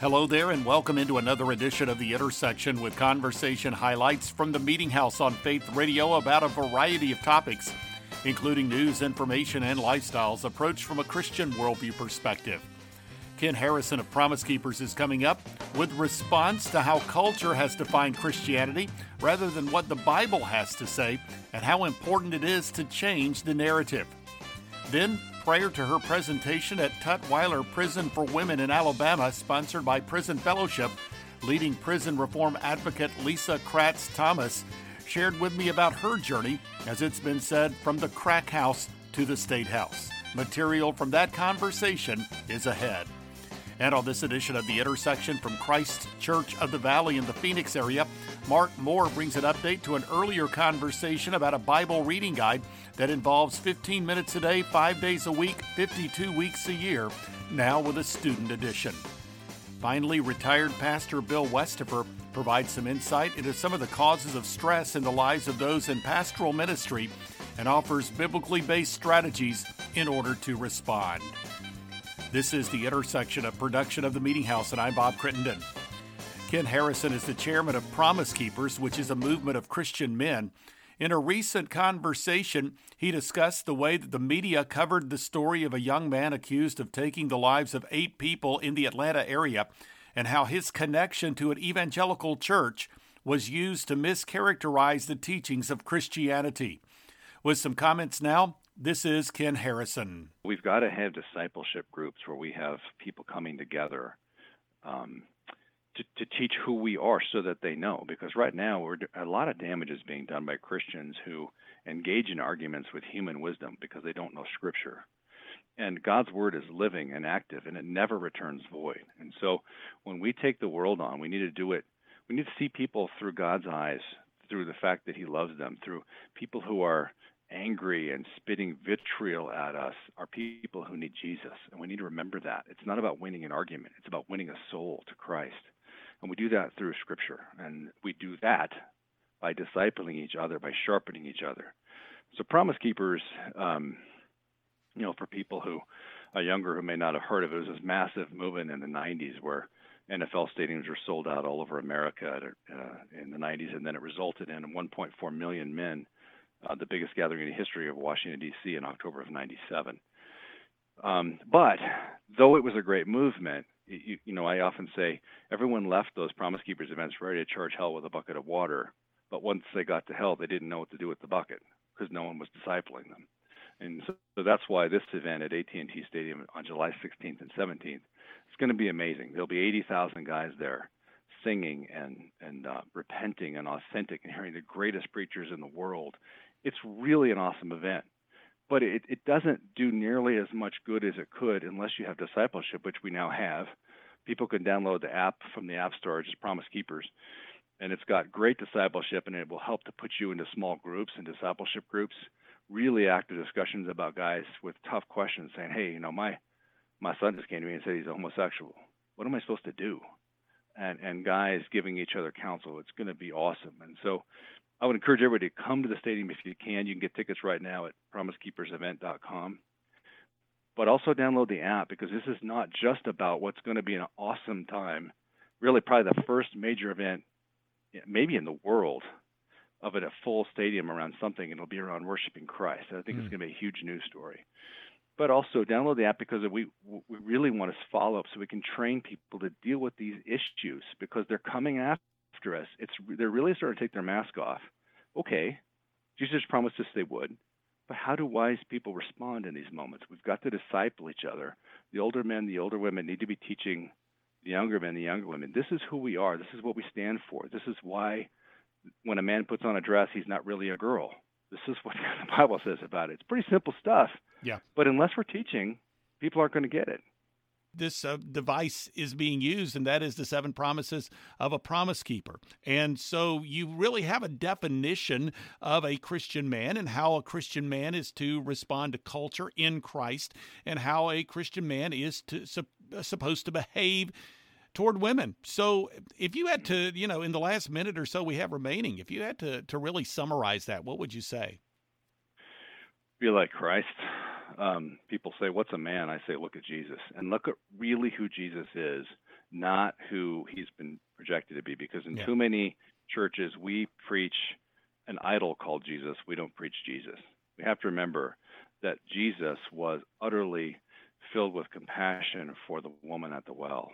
Hello there, and welcome into another edition of The Intersection with conversation highlights from the Meeting House on Faith Radio about a variety of topics, including news, information, and lifestyles approached from a Christian worldview perspective. Ken Harrison of Promise Keepers is coming up with response to how culture has defined Christianity rather than what the Bible has to say, and how important it is to change the narrative. Then, prior to her presentation at Tutwiler Prison for Women in Alabama, sponsored by Prison Fellowship, leading prison reform advocate Lisa Kratz Thomas shared with me about her journey, as it's been said, from the crack house to the state house. Material from that conversation is ahead. And on this edition of The Intersection from Christ Church of the Valley in the Phoenix area, Mark Moore brings an update to an earlier conversation about a Bible reading guide that involves 15 minutes a day, 5 days a week, 52 weeks a year, now with a student edition. Finally, retired pastor Bill Westafer provides some insight into some of the causes of stress in the lives of those in pastoral ministry and offers biblically based strategies in order to respond. This is the intersection of production of the Meeting House, and I'm Bob Crittenden. Ken Harrison is the chairman of Promise Keepers, which is a movement of Christian men. In a recent conversation, he discussed the way that the media covered the story of a young man accused of taking the lives of eight people in the Atlanta area and how his connection to an evangelical church was used to mischaracterize the teachings of Christianity. With some comments now, this is Ken Harrison. We've got to have discipleship groups where we have people coming together um, to, to teach who we are so that they know. Because right now, a lot of damage is being done by Christians who engage in arguments with human wisdom because they don't know Scripture. And God's word is living and active, and it never returns void. And so, when we take the world on, we need to do it. We need to see people through God's eyes, through the fact that He loves them, through people who are angry and spitting vitriol at us are people who need Jesus. And we need to remember that. It's not about winning an argument, it's about winning a soul to Christ. And we do that through Scripture. And we do that by discipling each other, by sharpening each other. So, Promise Keepers, um, you know, for people who are younger who may not have heard of it, it was this massive movement in the 90s where NFL stadiums were sold out all over America uh, in the 90s, and then it resulted in 1.4 million men uh, the biggest gathering in the history of Washington, D.C. in October of 97. Um, but though it was a great movement, you, you, know, I often say everyone left those Promise Keepers events ready to charge hell with a bucket of water. But once they got to hell, they didn't know what to do with the bucket because no one was discipling them. And so, so that's why this event at AT&T Stadium on July 16th and 17th is going to be amazing. There'll be 80,000 guys there singing and and uh, repenting and authentic and hearing the greatest preachers in the world it's really an awesome event. But it, it doesn't do nearly as much good as it could unless you have discipleship, which we now have. People can download the app from the App Store, just Promise Keepers, and it's got great discipleship, and it will help to put you into small groups and discipleship groups, really active discussions about guys with tough questions, saying, "Hey, you know, my my son just came to me and said he's a homosexual. What am I supposed to do?" And and guys giving each other counsel. It's going to be awesome. And so I would encourage everybody to come to the stadium if you can. You can get tickets right now at promisekeepersevent.com. But also download the app because this is not just about what's going to be an awesome time. Really, probably the first major event, maybe in the world, of it a full stadium around something. It'll be around worshiping Christ. I think mm. it's going to be a huge news story. But also download the app because we we really want to follow up so we can train people to deal with these issues because they're coming after after us, it's they're really starting to take their mask off. Okay, Jesus promised us they would, but how do wise people respond in these moments? We've got to disciple each other. The older men, the older women need to be teaching the younger men, the younger women. This is who we are. This is what we stand for. This is why when a man puts on a dress, he's not really a girl. This is what the Bible says about it. It's pretty simple stuff. Yeah. But unless we're teaching, people aren't going to get it this uh, device is being used, and that is the seven promises of a promise keeper. And so you really have a definition of a Christian man and how a Christian man is to respond to culture in Christ, and how a Christian man is to uh, supposed to behave toward women. So if you had to, you know, in the last minute or so we have remaining, if you had to to really summarize that, what would you say? Be like Christ um, people say, What's a man? I say, Look at Jesus and look at really who Jesus is, not who he's been projected to be. Because in Yeah. too many churches, we preach an idol called Jesus. We don't preach Jesus. We have to remember that Jesus was utterly filled with compassion for the woman at the well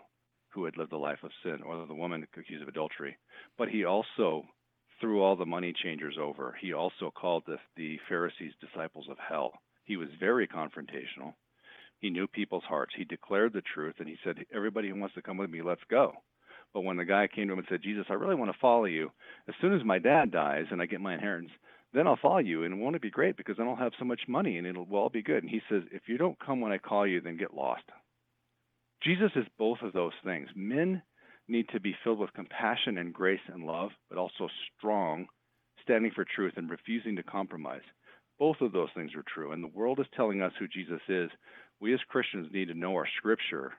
who had lived a life of sin, or the woman accused of adultery. But he also threw all the money changers over. He also called the, the Pharisees disciples of hell. He was very confrontational. He knew people's hearts. He declared the truth, and he said, Everybody who wants to come with me, let's go. But when the guy came to him and said, Jesus, I really want to follow you, as soon as my dad dies and I get my inheritance, then I'll follow you. And won't it be great? Because then I'll have so much money and it'll all be good. And he says, If you don't come when I call you, then get lost. Jesus is both of those things. Men need to be filled with compassion and grace and love, but also strong, standing for truth and refusing to compromise. Both of those things are true. And the world is telling us who Jesus is. We as Christians need to know our scripture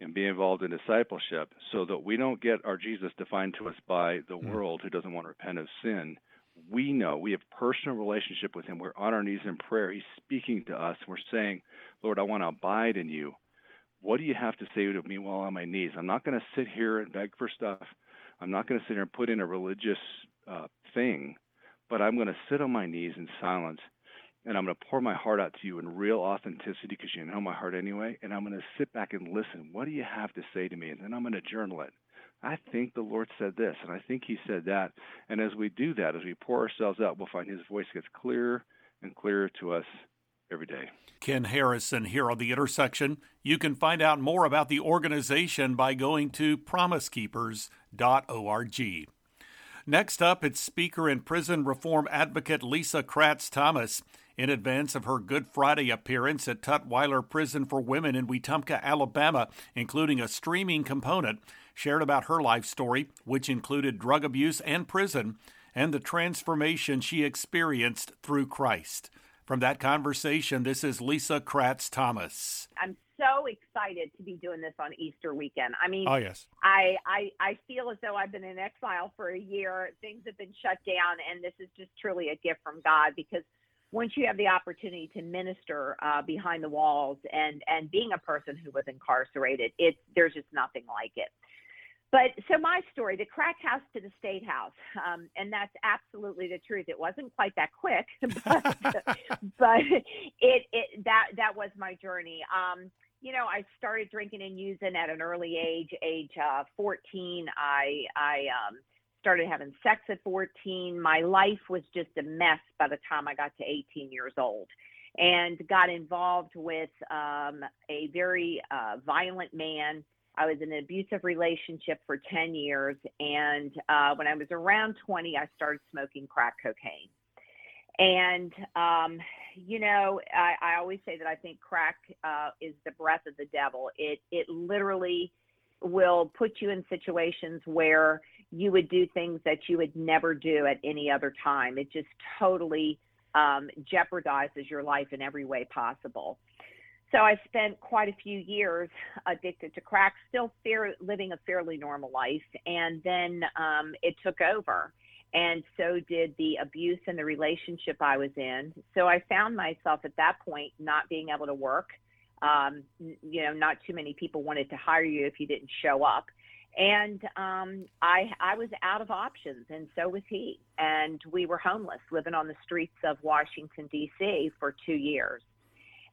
and be involved in discipleship so that we don't get our Jesus defined to us by the Mm. world who doesn't want to repent of sin. We know we have personal relationship with him. We're on our knees in prayer. He's speaking to us. We're saying, Lord, I want to abide in you. What do you have to say to me while on my knees? I'm not going to sit here and beg for stuff. I'm not going to sit here and put in a religious uh, thing, but I'm going to sit on my knees in silence and I'm going to pour my heart out to you in real authenticity because you know my heart anyway. And I'm going to sit back and listen. What do you have to say to me? And then I'm going to journal it. I think the Lord said this, and I think He said that. And as we do that, as we pour ourselves out, we'll find His voice gets clearer and clearer to us every day. Ken Harrison here on The Intersection. You can find out more about the organization by going to promisekeepers.org. Next up, it's speaker and prison reform advocate Lisa Kratz Thomas. In advance of her Good Friday appearance at Tutwiler Prison for Women in Wetumpka, Alabama, including a streaming component, shared about her life story, which included drug abuse and prison, and the transformation she experienced through Christ. From that conversation, this is Lisa Kratz Thomas. I'm so excited to be doing this on Easter weekend. I mean, Oh, yes. I, I I feel as though I've been in exile for a year. Things have been shut down, and this is just truly a gift from God because once you have the opportunity to minister uh, behind the walls and and being a person who was incarcerated, it's there's just nothing like it. But so my story, the crack house to the state house, um, and that's absolutely the truth. It wasn't quite that quick, but, but it, it that that was my journey. Um, you know, I started drinking and using at an early age. Age uh, 14, I I um, started having sex at 14. My life was just a mess by the time I got to 18 years old, and got involved with um, a very uh, violent man. I was in an abusive relationship for 10 years, and uh, when I was around 20, I started smoking crack cocaine. And um, you know, I, I always say that I think crack uh, is the breath of the devil. It it literally will put you in situations where you would do things that you would never do at any other time. It just totally um, jeopardizes your life in every way possible. So I spent quite a few years addicted to crack, still fair, living a fairly normal life, and then um, it took over and so did the abuse and the relationship I was in. So I found myself at that point not being able to work. Um, you know, not too many people wanted to hire you if you didn't show up. And um, I, I was out of options, and so was he. And we were homeless, living on the streets of Washington, D.C. for two years.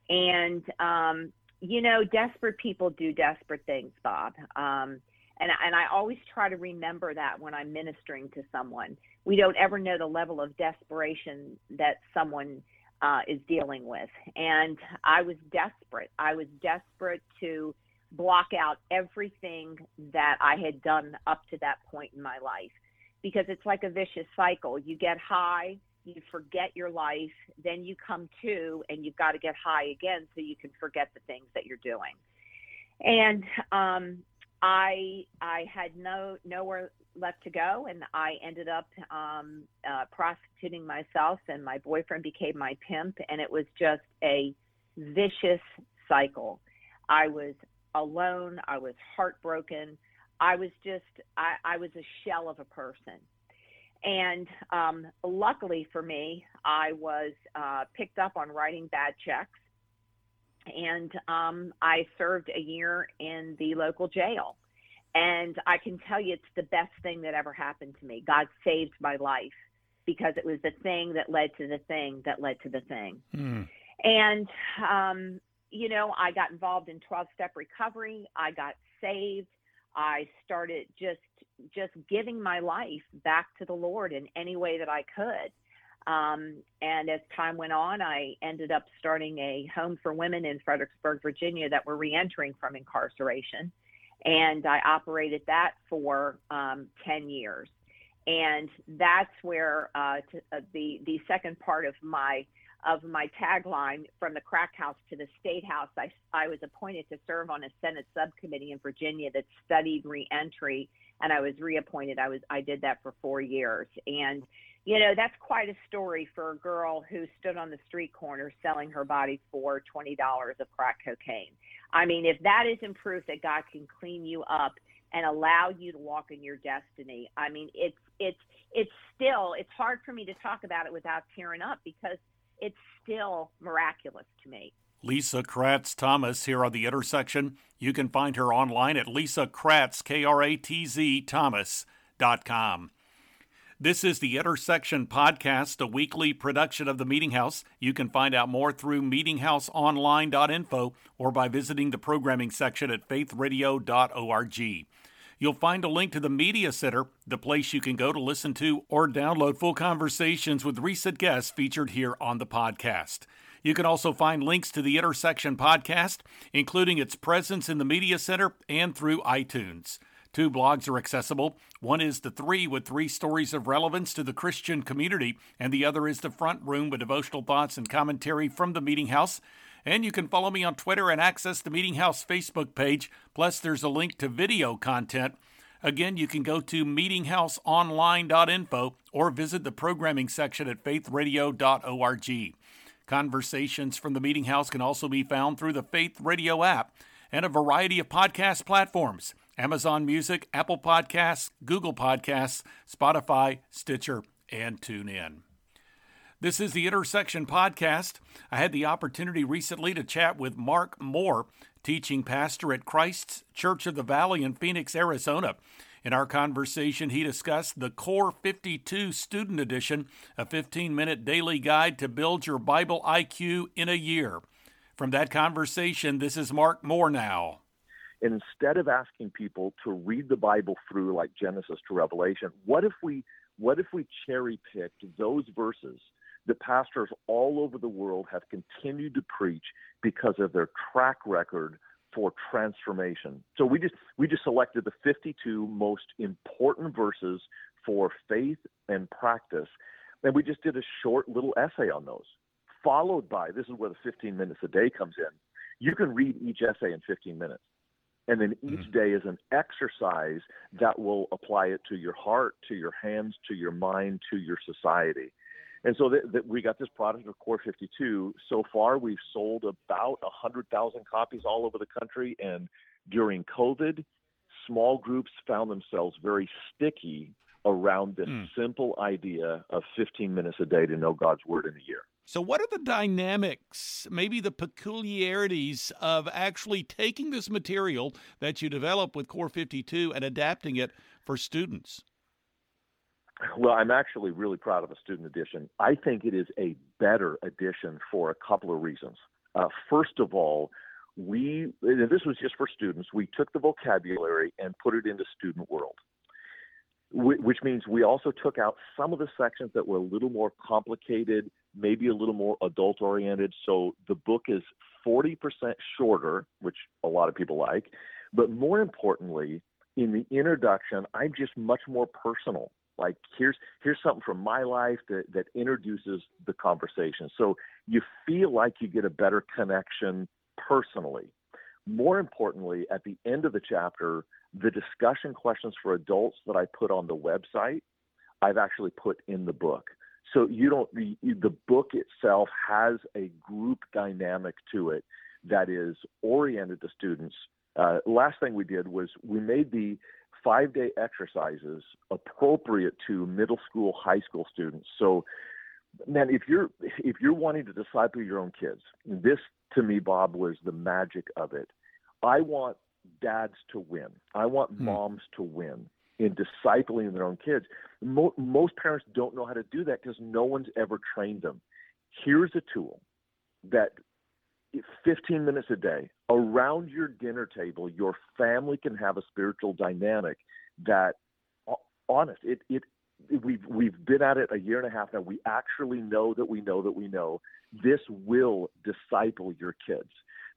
And, um, you know, desperate people do desperate things, Bob. Um, and, and I always try to remember that when I'm ministering to someone. We don't ever know the level of desperation that someone uh, is dealing with. And I was desperate. I was desperate to block out everything that I had done up to that point in my life because it's like a vicious cycle. You get high, you forget your life, then you come to, and you've got to get high again so you can forget the things that you're doing. And um, I I had no nowhere left to go, and I ended up um, uh, prostituting myself, and my boyfriend became my pimp, and it was just a vicious cycle. I was alone. I was heartbroken. I was just I, I was a shell of a person. And um, luckily for me, I was uh, picked up on writing bad checks and um, I served a year in the local jail. And I can tell you it's the best thing that ever happened to me. God saved my life because it was the thing that led to the thing that led to the thing. Mm. And, um, you know, I got involved in 12 step recovery. I got saved. I started just just giving my life back to the Lord in any way that I could. Um, and as time went on, I ended up starting a home for women in Fredericksburg, Virginia, that were reentering from incarceration. And I operated that for um, 10 years. And that's where uh, to, uh, the the second part of my of my tagline from the crack house to the state house. I, I was appointed to serve on a Senate subcommittee in Virginia that studied reentry, and I was reappointed. I was I did that for four years, and you know that's quite a story for a girl who stood on the street corner selling her body for twenty dollars of crack cocaine. I mean, if that isn't proof that God can clean you up and allow you to walk in your destiny, I mean, it's it's it's still it's hard for me to talk about it without tearing up because it's still miraculous to me. Lisa Kratz Thomas here on the intersection. You can find her online at Lisa Kratz, K R A T Z Thomas.com. This is the Intersection Podcast, a weekly production of the Meeting House. You can find out more through meetinghouseonline.info or by visiting the programming section at faithradio.org. You'll find a link to the Media Center, the place you can go to listen to or download full conversations with recent guests featured here on the podcast. You can also find links to the Intersection podcast, including its presence in the Media Center and through iTunes. Two blogs are accessible. One is The Three with three stories of relevance to the Christian community, and the other is The Front Room with devotional thoughts and commentary from the Meeting House. And you can follow me on Twitter and access the Meeting House Facebook page. Plus, there's a link to video content. Again, you can go to meetinghouseonline.info or visit the programming section at faithradio.org. Conversations from the Meeting House can also be found through the Faith Radio app and a variety of podcast platforms Amazon Music, Apple Podcasts, Google Podcasts, Spotify, Stitcher, and TuneIn. This is the Intersection Podcast. I had the opportunity recently to chat with Mark Moore, teaching pastor at Christ's Church of the Valley in Phoenix, Arizona. In our conversation, he discussed the Core 52 Student Edition, a 15 minute daily guide to build your Bible IQ in a year. From that conversation, this is Mark Moore now. And instead of asking people to read the Bible through like Genesis to Revelation, what if we what if we cherry picked those verses the pastors all over the world have continued to preach because of their track record for transformation. So we just we just selected the 52 most important verses for faith and practice, and we just did a short little essay on those. Followed by this is where the 15 minutes a day comes in. You can read each essay in 15 minutes. And then each mm-hmm. day is an exercise that will apply it to your heart, to your hands, to your mind, to your society. And so that, that we got this product of Core 52. So far, we've sold about 100,000 copies all over the country. And during COVID, small groups found themselves very sticky around this mm. simple idea of 15 minutes a day to know God's Word in a year. So, what are the dynamics, maybe the peculiarities of actually taking this material that you develop with Core 52 and adapting it for students? Well, I'm actually really proud of the student edition. I think it is a better edition for a couple of reasons. Uh, first of all, we this was just for students. We took the vocabulary and put it into student world, which means we also took out some of the sections that were a little more complicated, maybe a little more adult oriented. So the book is 40% shorter, which a lot of people like. But more importantly, in the introduction, I'm just much more personal like here's here's something from my life that that introduces the conversation so you feel like you get a better connection personally more importantly at the end of the chapter the discussion questions for adults that i put on the website i've actually put in the book so you don't the, book itself has a group dynamic to it that is oriented to students uh, last thing we did was we made the five day exercises appropriate to middle school, high school students. So, man, if you're if you're wanting to disciple your own kids, this to me, Bob, was the magic of it. I want dads to win. I want hmm. moms to win in discipling their own kids. Mo- most parents don't know how to do that because no one's ever trained them. Here's a tool that 15 minutes a day around your dinner table, your family can have a spiritual dynamic that, honest, it, it, we've we've been at it a year and a half now. We actually know that we know that we know this will disciple your kids.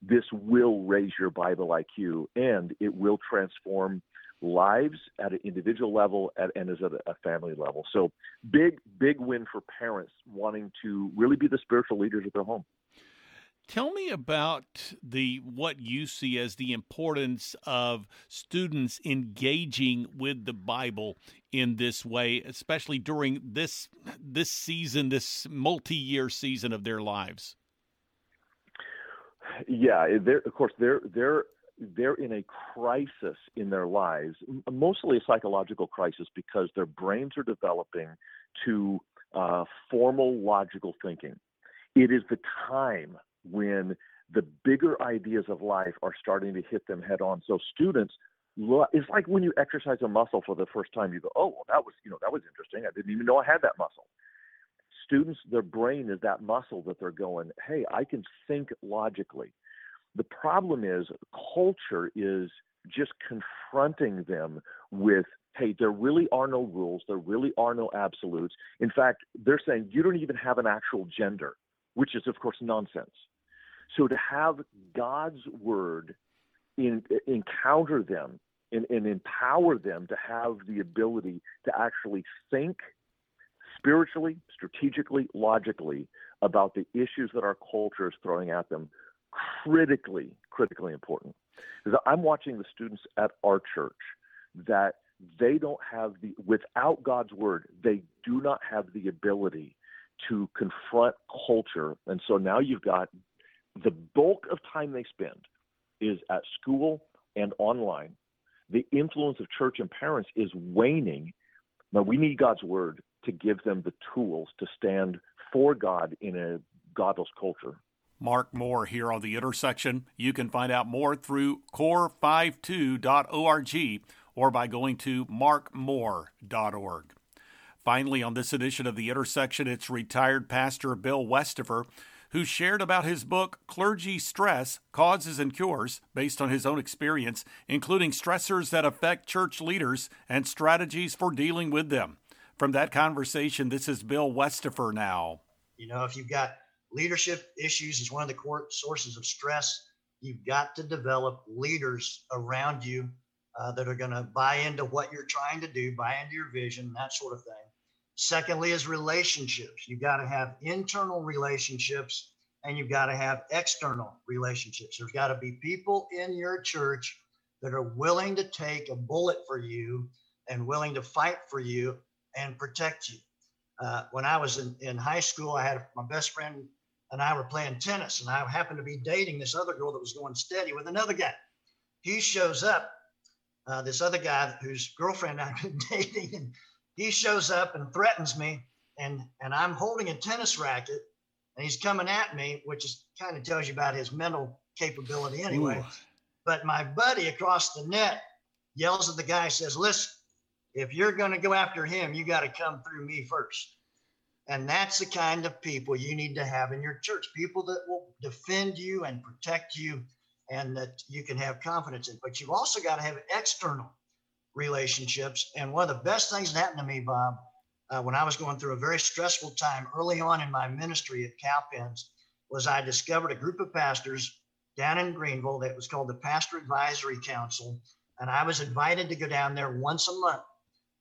This will raise your Bible IQ, and it will transform lives at an individual level at, and as at a family level. So big, big win for parents wanting to really be the spiritual leaders of their home. Tell me about the what you see as the importance of students engaging with the Bible in this way, especially during this this season, this multi-year season of their lives. Yeah, of course they're they're they're in a crisis in their lives, mostly a psychological crisis because their brains are developing to uh, formal logical thinking. It is the time when the bigger ideas of life are starting to hit them head on. So students, it's like when you exercise a muscle for the first time, you go, oh, well, that was, you know, that was interesting. I didn't even know I had that muscle. Students, their brain is that muscle that they're going, hey, I can think logically. The problem is culture is just confronting them with, hey, there really are no rules, there really are no absolutes. In fact, they're saying you don't even have an actual gender, which is, of course, nonsense. So to have God's word in, encounter them and, and empower them to have the ability to actually think spiritually, strategically, logically about the issues that our culture is throwing at them critically, critically important. I'm watching the students at our church that they don't have the, without God's word, they do not have the ability to confront culture. And so now you've got the bulk of time they spend is at school and online. The influence of church and parents is waning. Now we need God's word to give them the tools to stand for God in a godless culture. Mark Moore here on the intersection. You can find out more through core52.org or by going to markmoore.org. Finally, on this edition of the intersection, it's retired pastor Bill Westafer who shared about his book, Clergy Stress Causes and Cures, based on his own experience, including stressors that affect church leaders and strategies for dealing with them. From that conversation, this is Bill Westafer now. You know, if you've got leadership issues as one of the core sources of stress, you've got to develop leaders around you uh, that are going to buy into what you're trying to do, buy into your vision, that sort of thing. Secondly, is relationships. You've got to have internal relationships and you've got to have external relationships. There's got to be people in your church that are willing to take a bullet for you and willing to fight for you and protect you. Uh, when I was in, in high school, I had my best friend and I were playing tennis, and I happened to be dating this other girl that was going steady with another guy. He shows up, uh, this other guy whose girlfriend I've been dating, and he shows up and threatens me, and and I'm holding a tennis racket, and he's coming at me, which is kind of tells you about his mental capability anyway. Ooh. But my buddy across the net yells at the guy, says, "Listen, if you're going to go after him, you got to come through me first. And that's the kind of people you need to have in your church people that will defend you and protect you and that you can have confidence in. But you've also got to have external relationships. And one of the best things that happened to me, Bob, uh, when I was going through a very stressful time early on in my ministry at Cowpens, was I discovered a group of pastors down in Greenville that was called the Pastor Advisory Council. And I was invited to go down there once a month.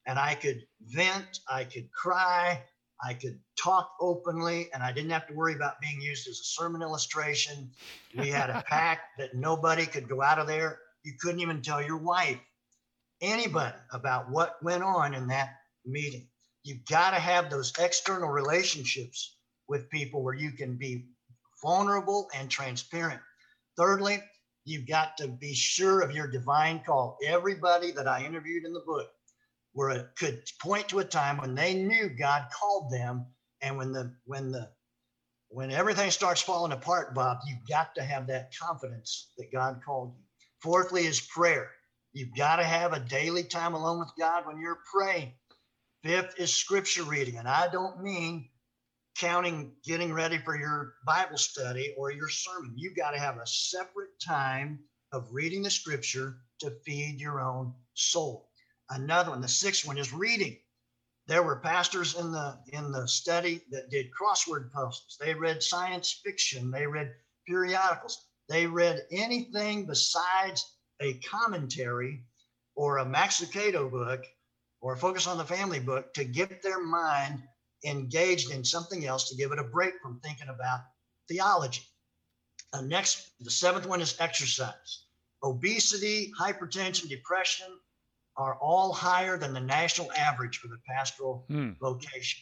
And I could vent, I could cry, I could talk openly, and I didn't have to worry about being used as a sermon illustration. We had a pact that nobody could go out of there. You couldn't even tell your wife anybody about what went on in that meeting. You've got to have those external relationships with people where you can be vulnerable and transparent. Thirdly, you've got to be sure of your divine call. Everybody that I interviewed in the book were a, could point to a time when they knew God called them, and when the when the when everything starts falling apart, Bob, you've got to have that confidence that God called you. Fourthly, is prayer. You've got to have a daily time alone with God when you're praying. Fifth is scripture reading. And I don't mean counting getting ready for your Bible study or your sermon. You've got to have a separate time of reading the scripture to feed your own soul. Another one, the sixth one is reading. There were pastors in the in the study that did crossword puzzles. They read science fiction. They read periodicals. They read anything besides a commentary or a Max Lucado book or a Focus on the Family book to get their mind engaged in something else to give it a break from thinking about theology. Uh, next, the seventh one is exercise. Obesity, hypertension, depression are all higher than the national average for the pastoral hmm. vocation.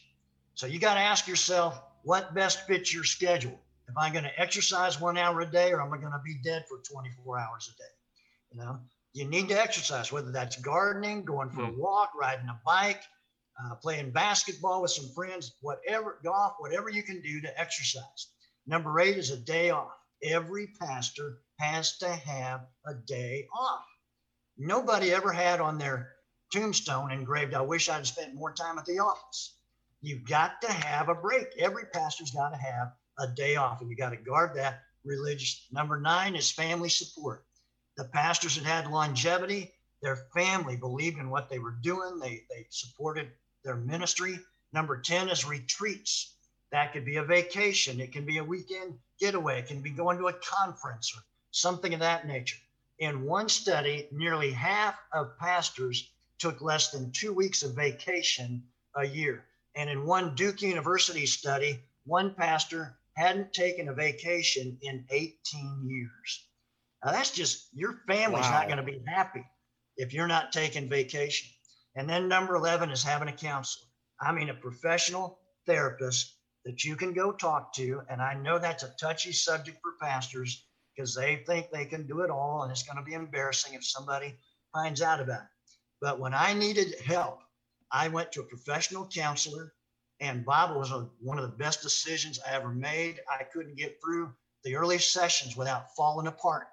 So you got to ask yourself what best fits your schedule. Am I going to exercise one hour a day or am I going to be dead for 24 hours a day? You know, you need to exercise, whether that's gardening, going for mm. a hmm. walk, riding a bike, uh, playing basketball with some friends, whatever, golf, whatever you can do to exercise. Number eight is a day off. Every pastor has to have a day off. Nobody ever had on their tombstone engraved, I wish I'd spent more time at the office. You've got to have a break. Every pastor's got to have a day off, and you got to guard that religious. Number nine is family support. The pastors that had longevity, their family believed in what they were doing. They, they supported their ministry. Number 10 is retreats. That could be a vacation. It can be a weekend getaway. It can be going to a conference or something of that nature. In one study, nearly half of pastors took less than two weeks of vacation a year. And in one Duke University study, one pastor hadn't taken a vacation in 18 years. Now that's just your family's wow. not going to be happy if you're not taking vacation. And then number 11 is having a counselor. I mean, a professional therapist that you can go talk to. And I know that's a touchy subject for pastors because they think they can do it all and it's going to be embarrassing if somebody finds out about it. But when I needed help, I went to a professional counselor, and Bob was a, one of the best decisions I ever made. I couldn't get through the early sessions without falling apart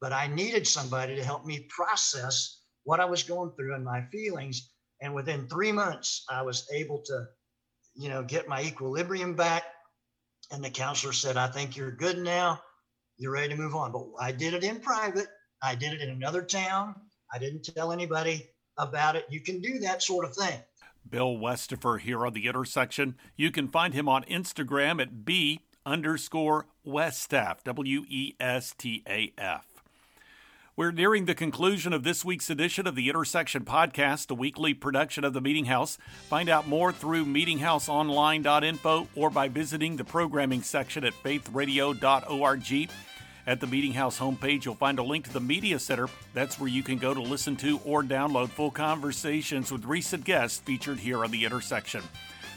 but I needed somebody to help me process what I was going through and my feelings. And within three months, I was able to, you know, get my equilibrium back. And the counselor said, I think you're good now. You're ready to move on. But I did it in private. I did it in another town. I didn't tell anybody about it. You can do that sort of thing. Bill Westafer here on the intersection. You can find him on Instagram at B underscore Westaf, W E S T A F. We're nearing the conclusion of this week's edition of the Intersection Podcast, a weekly production of the Meeting House. Find out more through meetinghouseonline.info or by visiting the programming section at faithradio.org. At the Meeting House homepage, you'll find a link to the Media Center. That's where you can go to listen to or download full conversations with recent guests featured here on the Intersection.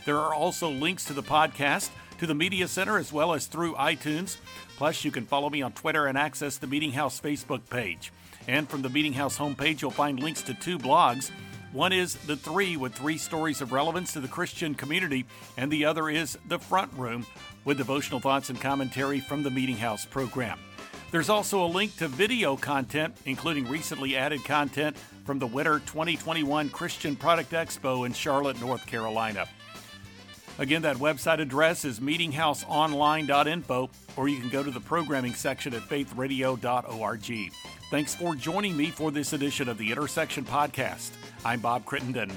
There are also links to the podcast, to the Media Center, as well as through iTunes. Plus, you can follow me on Twitter and access the Meeting House Facebook page. And from the Meeting House homepage, you'll find links to two blogs. One is The Three, with three stories of relevance to the Christian community, and the other is The Front Room, with devotional thoughts and commentary from the Meeting House program. There's also a link to video content, including recently added content from the Winter 2021 Christian Product Expo in Charlotte, North Carolina. Again, that website address is meetinghouseonline.info, or you can go to the programming section at faithradio.org. Thanks for joining me for this edition of the Intersection Podcast. I'm Bob Crittenden.